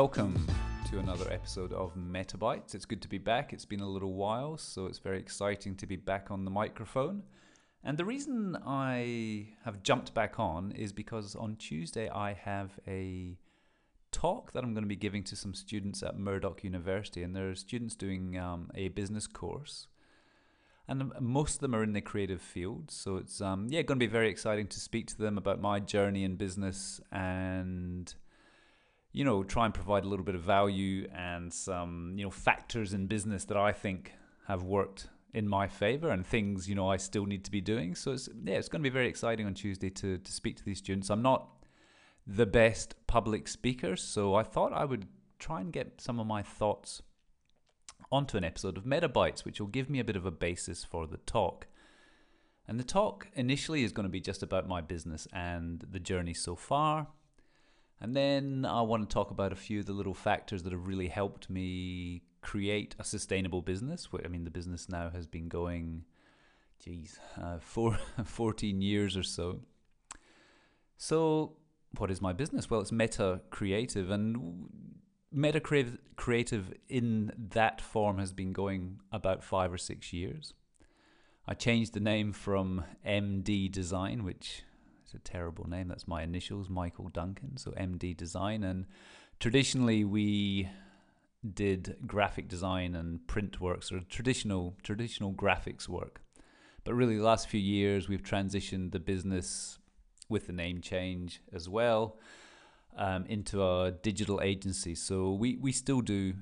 Welcome to another episode of Meta Bytes. It's good to be back. It's been a little while, so it's very exciting to be back on the microphone. And the reason I have jumped back on is because on Tuesday I have a talk that I'm going to be giving to some students at Murdoch University, and there are students doing um, a business course. And most of them are in the creative field, so it's um, yeah going to be very exciting to speak to them about my journey in business and you know, try and provide a little bit of value and some, you know, factors in business that I think have worked in my favor and things, you know, I still need to be doing. So it's yeah, it's going to be very exciting on Tuesday to to speak to these students. I'm not the best public speaker, so I thought I would try and get some of my thoughts onto an episode of Meta Bytes, which will give me a bit of a basis for the talk. And the talk initially is going to be just about my business and the journey so far and then I want to talk about a few of the little factors that have really helped me create a sustainable business. I mean, the business now has been going, geez, uh, four, 14 years or so. So, what is my business? Well, it's Meta Creative, and Meta Creative in that form has been going about five or six years. I changed the name from MD Design, which it's a terrible name. That's my initials, Michael Duncan. So MD Design. And traditionally, we did graphic design and print work, sort of traditional traditional graphics work. But really, the last few years, we've transitioned the business with the name change as well um, into a digital agency. So we we still do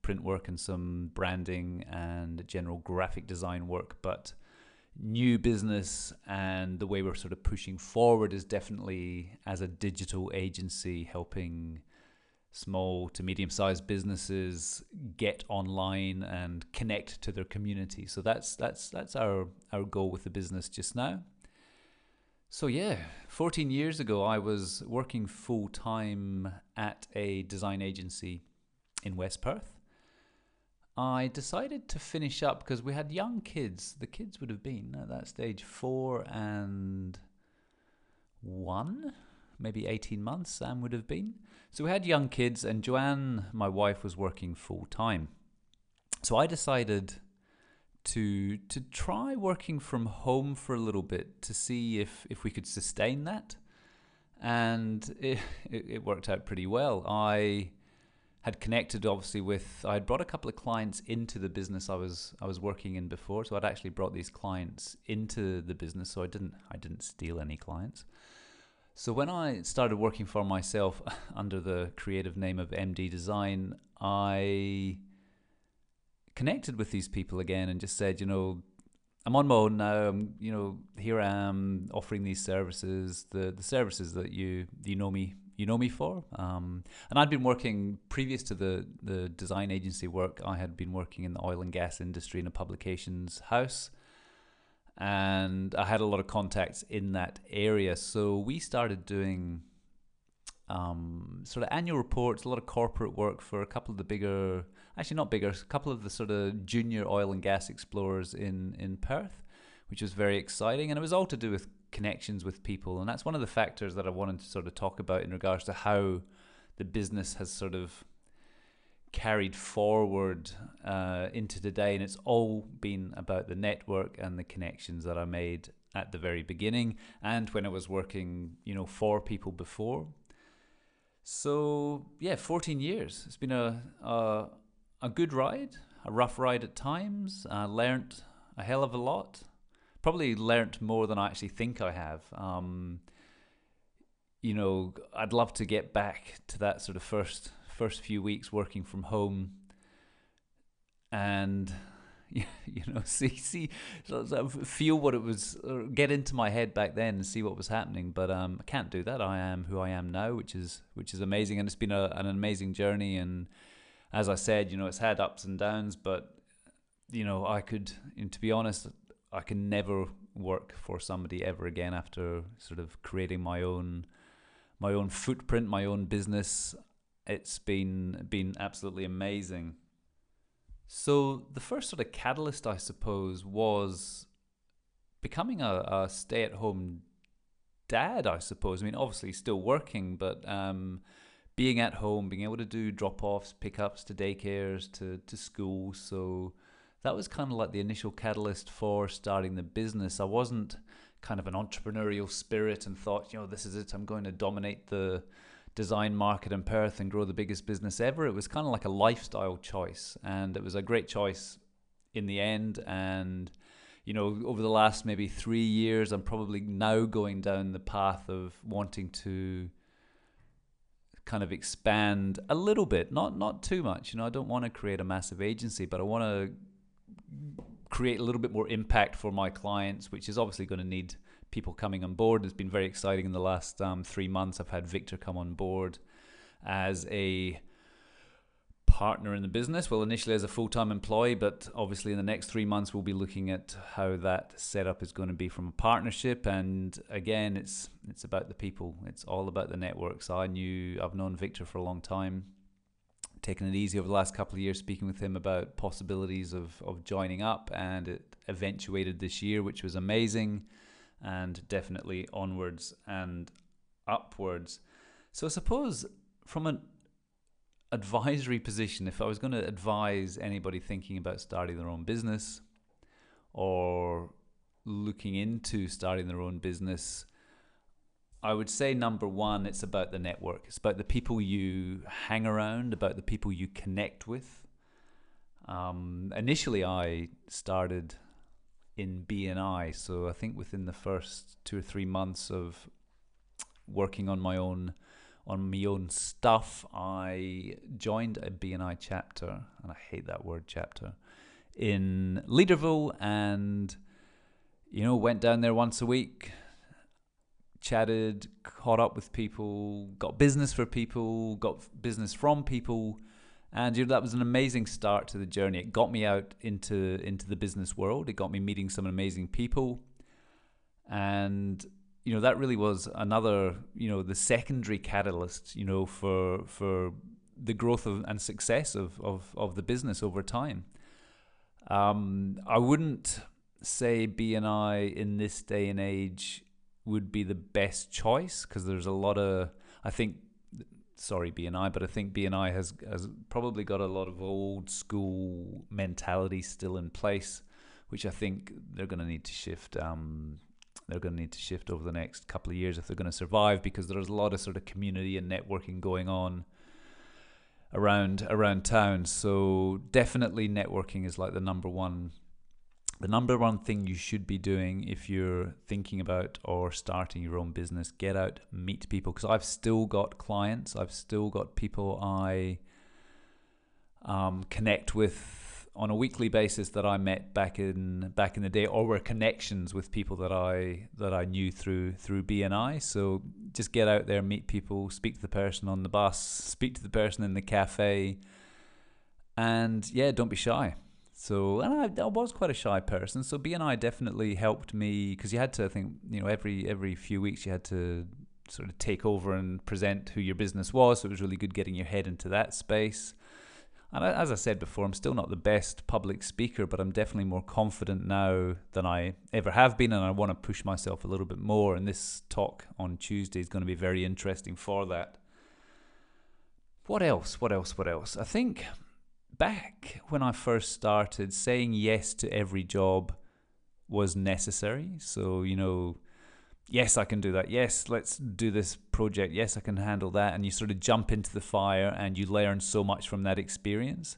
print work and some branding and general graphic design work, but new business and the way we're sort of pushing forward is definitely as a digital agency helping small to medium sized businesses get online and connect to their community. So that's that's that's our our goal with the business just now. So yeah, 14 years ago I was working full time at a design agency in West Perth I decided to finish up because we had young kids. The kids would have been at that stage four and one, maybe 18 months, Sam would have been. So we had young kids, and Joanne, my wife, was working full time. So I decided to to try working from home for a little bit to see if, if we could sustain that. And it, it, worked out pretty well. I had connected obviously with I had brought a couple of clients into the business I was I was working in before. So I'd actually brought these clients into the business. So I didn't I didn't steal any clients. So when I started working for myself under the creative name of MD Design I connected with these people again and just said you know I'm on my own now. I'm you know here I am offering these services. The the services that you you know me you know me for. Um, and I'd been working previous to the the design agency work. I had been working in the oil and gas industry in a publications house, and I had a lot of contacts in that area. So we started doing um, sort of annual reports, a lot of corporate work for a couple of the bigger, actually not bigger, a couple of the sort of junior oil and gas explorers in in Perth, which was very exciting, and it was all to do with connections with people. And that's one of the factors that I wanted to sort of talk about in regards to how the business has sort of carried forward uh, into today. And it's all been about the network and the connections that I made at the very beginning and when I was working, you know, for people before. So yeah, 14 years. It's been a a, a good ride, a rough ride at times. I learned a hell of a lot probably learnt more than I actually think I have. Um, you know, I'd love to get back to that sort of first first few weeks working from home, and you know, see see feel what it was, get into my head back then and see what was happening. But um, I can't do that. I am who I am now, which is which is amazing, and it's been a, an amazing journey. And as I said, you know, it's had ups and downs, but you know, I could, to be honest, I can never work for somebody ever again after sort of creating my own my own footprint, my own business. It's been been absolutely amazing. So the first sort of catalyst, I suppose, was becoming a, a stay-at-home dad. I suppose. I mean, obviously still working, but um, being at home, being able to do drop offs, pickups to daycares, to, to schools. So that was kind of like the initial catalyst for starting the business. I wasn't kind of an entrepreneurial spirit and thought, you know, this is it, I'm going to dominate the design market in Perth and grow the biggest business ever. It was kind of like a lifestyle choice, and it was a great choice in the end. And you know, over the last maybe three years, I'm probably now going down the path of wanting to kind of expand a little bit, not not too much. You know, I don't want to create a massive agency, but I want to create a little bit more impact for my clients, which is obviously going to need people coming on board. It's been very exciting in the last um, three months. I've had Victor come on board as a partner in the business. Well, initially as a full time employee, but obviously in the next three months, we'll be looking at how that setup is going to be from a partnership. And again, it's it's about the people. It's all about the networks. I knew I've known Victor for a long time. Taken it easy over the last couple of years, speaking with him about possibilities of, of joining up, and it eventuated this year, which was amazing, and definitely onwards and upwards. So I suppose from an advisory position, if I was going to advise anybody thinking about starting their own business or looking into starting their own business, I would say number one, it's about the network. It's about the people you hang around, about the people you connect with. Um, initially, I started in BNI, so I think within the first two or three months of working on my own on my own stuff, I joined a BNI chapter, and I hate that word chapter, in Leederville, and you know went down there once a week, chatted, caught up with people, got business for people, got business from people. And you know, that was an amazing start to the journey. It got me out into into the business world. It got me meeting some amazing people, and you know that really was another you know the secondary catalyst you know for for the growth of, and success of, of, of the business over time. Um, I wouldn't say BNI in this day and age would be the best choice because there's a lot of I think sorry BNI, but I think BNI has has probably got a lot of old school mentality still in place, which I think they're going to need to shift. Um, they're going to need to shift over the next couple of years if they're going to survive because there's a lot of sort of community and networking going on around around town. So definitely networking is like the number one the number one thing you should be doing if you're thinking about or starting your own business. Get out, meet people because I've still got clients, I've still got people I um, connect with on a weekly basis that I met back in back in the day, or were connections with people that I that I knew through through BNI. So just get out there, meet people, speak to the person on the bus, speak to the person in the cafe, and yeah, don't be shy. So and I, I was quite a shy person. So BNI definitely helped me because you had to I think you know every every few weeks you had to sort of take over and present who your business was. So it was really good getting your head into that space. And as I said before, I'm still not the best public speaker, but I'm definitely more confident now than I ever have been, and I want to push myself a little bit more. And this talk on Tuesday is going to be very interesting for that. What else? What else? What else? I think back when I first started, saying yes to every job was necessary. So, you know, yes, I can do that. Yes, let's do this project. Yes, I can handle that. And you sort of jump into the fire and you learn so much from that experience.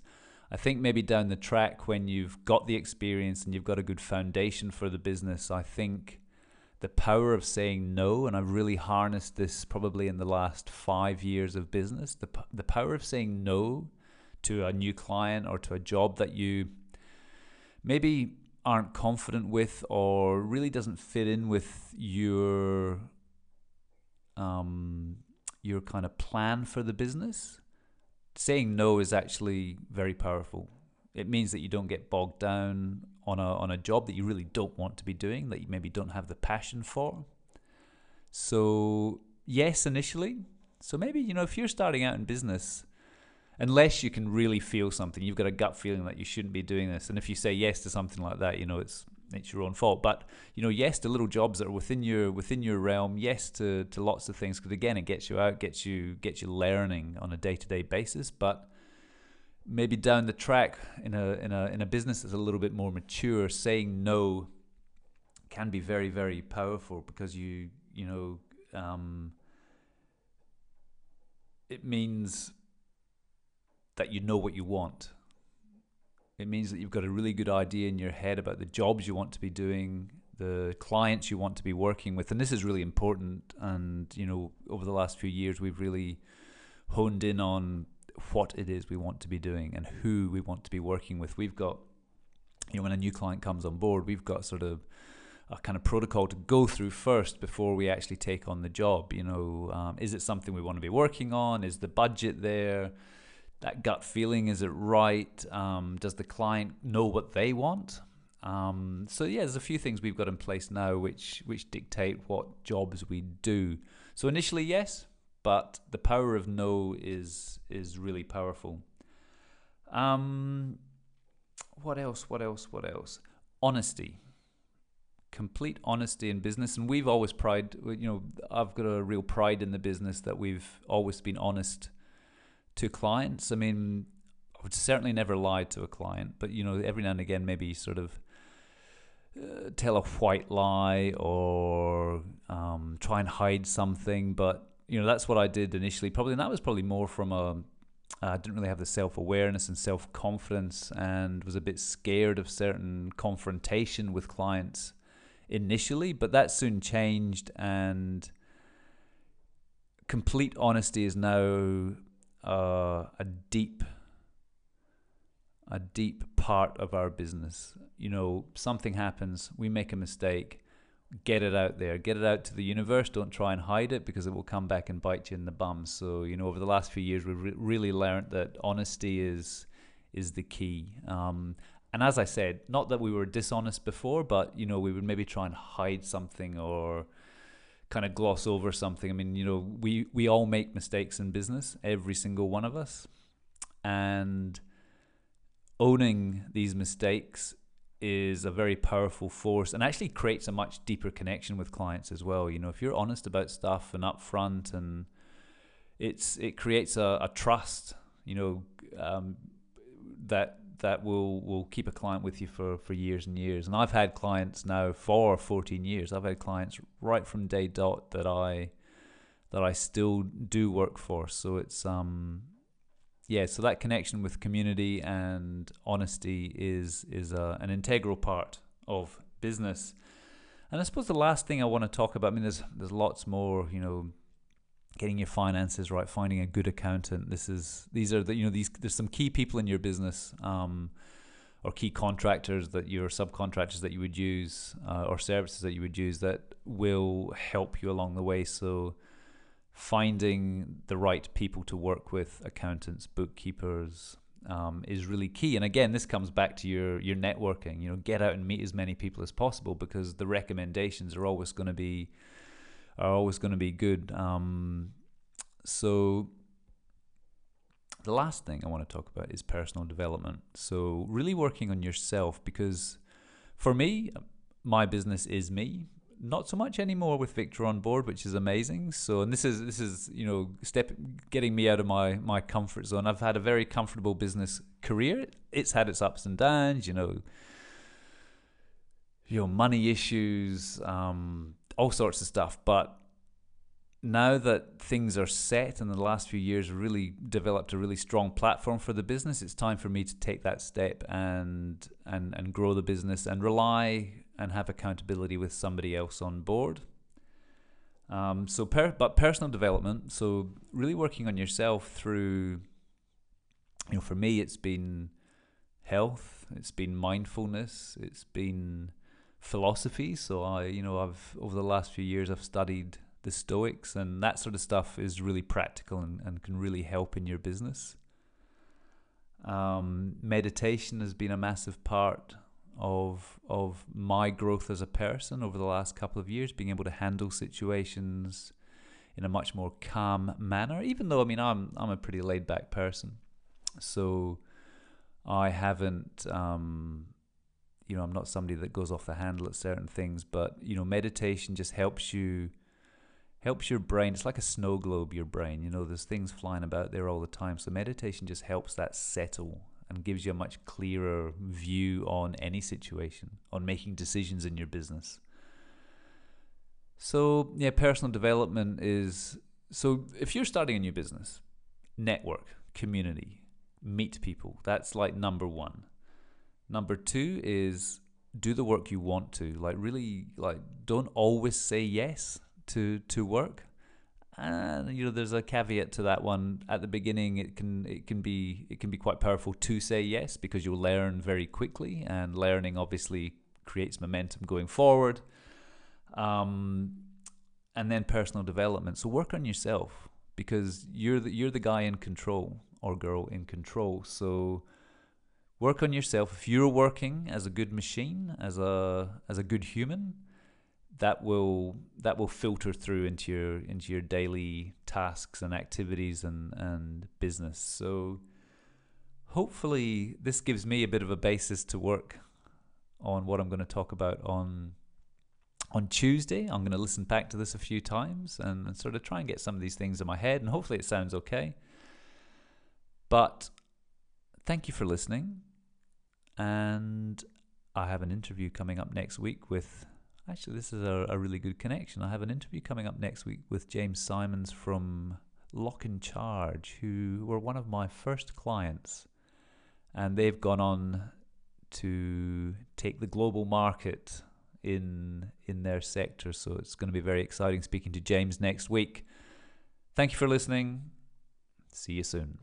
I think maybe down the track, when you've got the experience and you've got a good foundation for the business, I think the power of saying no, and I've really harnessed this probably in the last five years of business, the, the power of saying no to a new client or to a job that you maybe aren't confident with or really doesn't fit in with your um, your kind of plan for the business, saying no is actually very powerful. It means that you don't get bogged down on a on a job that you really don't want to be doing, that you maybe don't have the passion for. So yes, initially. So maybe you know if you're starting out in business, unless you can really feel something, you've got a gut feeling that you shouldn't be doing this. And if you say yes to something like that, you know, it's it's your own fault. But you know, yes, to little jobs that are within your within your realm. Yes, to to lots of things because again, it gets you out, gets you gets you learning on a day to day basis. But maybe down the track in a in a in a business that's a little bit more mature, saying no can be very very powerful because you you know um, it means that you know what you want it means that you've got a really good idea in your head about the jobs you want to be doing, the clients you want to be working with, and this is really important. And you know, over the last few years, we've really honed in on what it is we want to be doing and who we want to be working with. We've got, you know, when a new client comes on board, we've got sort of a kind of protocol to go through first before we actually take on the job. You know, um, is it something we want to be working on? Is the budget there? That gut feeling is it right? Um, does the client know what they want? Um, so yeah there's a few things we've got in place now which which dictate what jobs we do. So initially yes but the power of no is is really powerful. Um, what else what else what else? Honesty. Complete honesty in business and we've always pride you know i've got a real pride in the business that we've always been honest to clients. I mean, I would certainly never lie to a client, but you know, every now and again, maybe sort of uh, tell a white lie or um, try and hide something. But you know, that's what I did initially. Probably, and that was probably more from a I didn't really have the self awareness and self confidence, and was a bit scared of certain confrontation with clients initially. But that soon changed, and complete honesty is now uh, a deep a deep part of our business. You know, something happens, we make a mistake, get it out there, get it out to the universe. Don't try and hide it because it will come back and bite you in the bum. So, you know, over the last few years, we've re- really learned that honesty is is the key. Um, and as I said, not that we were dishonest before, but you know, we would maybe try and hide something or kind of gloss over something. I mean, you know, we we all make mistakes in business, every single one of us, and owning these mistakes is a very powerful force and actually creates a much deeper connection with clients as well. You know, if you're honest about stuff and upfront, and it's it creates a, a trust. You know, um, that that will will keep a client with you for for years and years. And I've had clients now for 14 years. I've had clients right from day dot that I that I still do work for. So it's um yeah, so that connection with community and honesty is is a, an integral part of business. And I suppose the last thing I want to talk about, I mean, there's there's lots more, you know, getting your finances right, finding a good accountant. This is these are the you know these there's some key people in your business. Um, or key contractors that your subcontractors that you would use uh, or services that you would use that will help you along the way so finding the right people to work with accountants bookkeepers um, is really key and again this comes back to your your networking you know get out and meet as many people as possible because the recommendations are always going to be are always going to be good. Um, so the last thing I want to talk about is personal development. So really working on yourself because for me, my business is me. Not so much anymore with Victor on board, which is amazing. So, and this is this is you know step getting me out of my my comfort zone. I've had a very comfortable business career. It's had its ups and downs. You know, your money issues, um, all sorts of stuff. But now that things are set and the last few years really developed a really strong platform for the business, it's time for me to take that step and and and grow the business and rely and have accountability with somebody else on board. Um, so, per, but personal development. So, really working on yourself through, you know, for me, it's been health, it's been mindfulness, it's been philosophy. So I, you know, I've over the last few years I've studied the Stoics, and that sort of stuff is really practical and, and can really help in your business. Um, meditation has been a massive part of of my growth as a person over the last couple of years, being able to handle situations in a much more calm manner. Even though I mean I'm I'm a pretty laid back person, so I haven't um, you know, I'm not somebody that goes off the handle at certain things, but you know, meditation just helps you helps your brain. It's like a snow globe, your brain. You know, there's things flying about there all the time. So meditation just helps that settle and gives you a much clearer view on any situation, on making decisions in your business. So, yeah, personal development is so if you're starting a new business, network, community, meet people. That's like number 1. Number 2 is do the work you want to. Like really like don't always say yes to to work. And you know, there's a caveat to that one. At the beginning, it can it can be it can be quite powerful to say yes because you'll learn very quickly, and learning obviously creates momentum going forward. Um, and then personal development. So work on yourself because you're the you're the guy in control or girl in control. So work on yourself. If you're working as a good machine, as a as a good human, that will that will filter through into your into your daily tasks and activities and and business. So hopefully this gives me a bit of a basis to work on what I'm going to talk about on on Tuesday. I'm going to listen back to this a few times and, and sort of try and get some of these things in my head and hopefully it sounds okay. But thank you for listening and I have an interview coming up next week with Actually, this is a, a really good connection. I have an interview coming up next week with James Symons from LocknCharge, who were one of my first clients. And they've gone on to take the global market in in their sector. So it's going to be very exciting speaking to James next week. Thank you for listening. See you soon.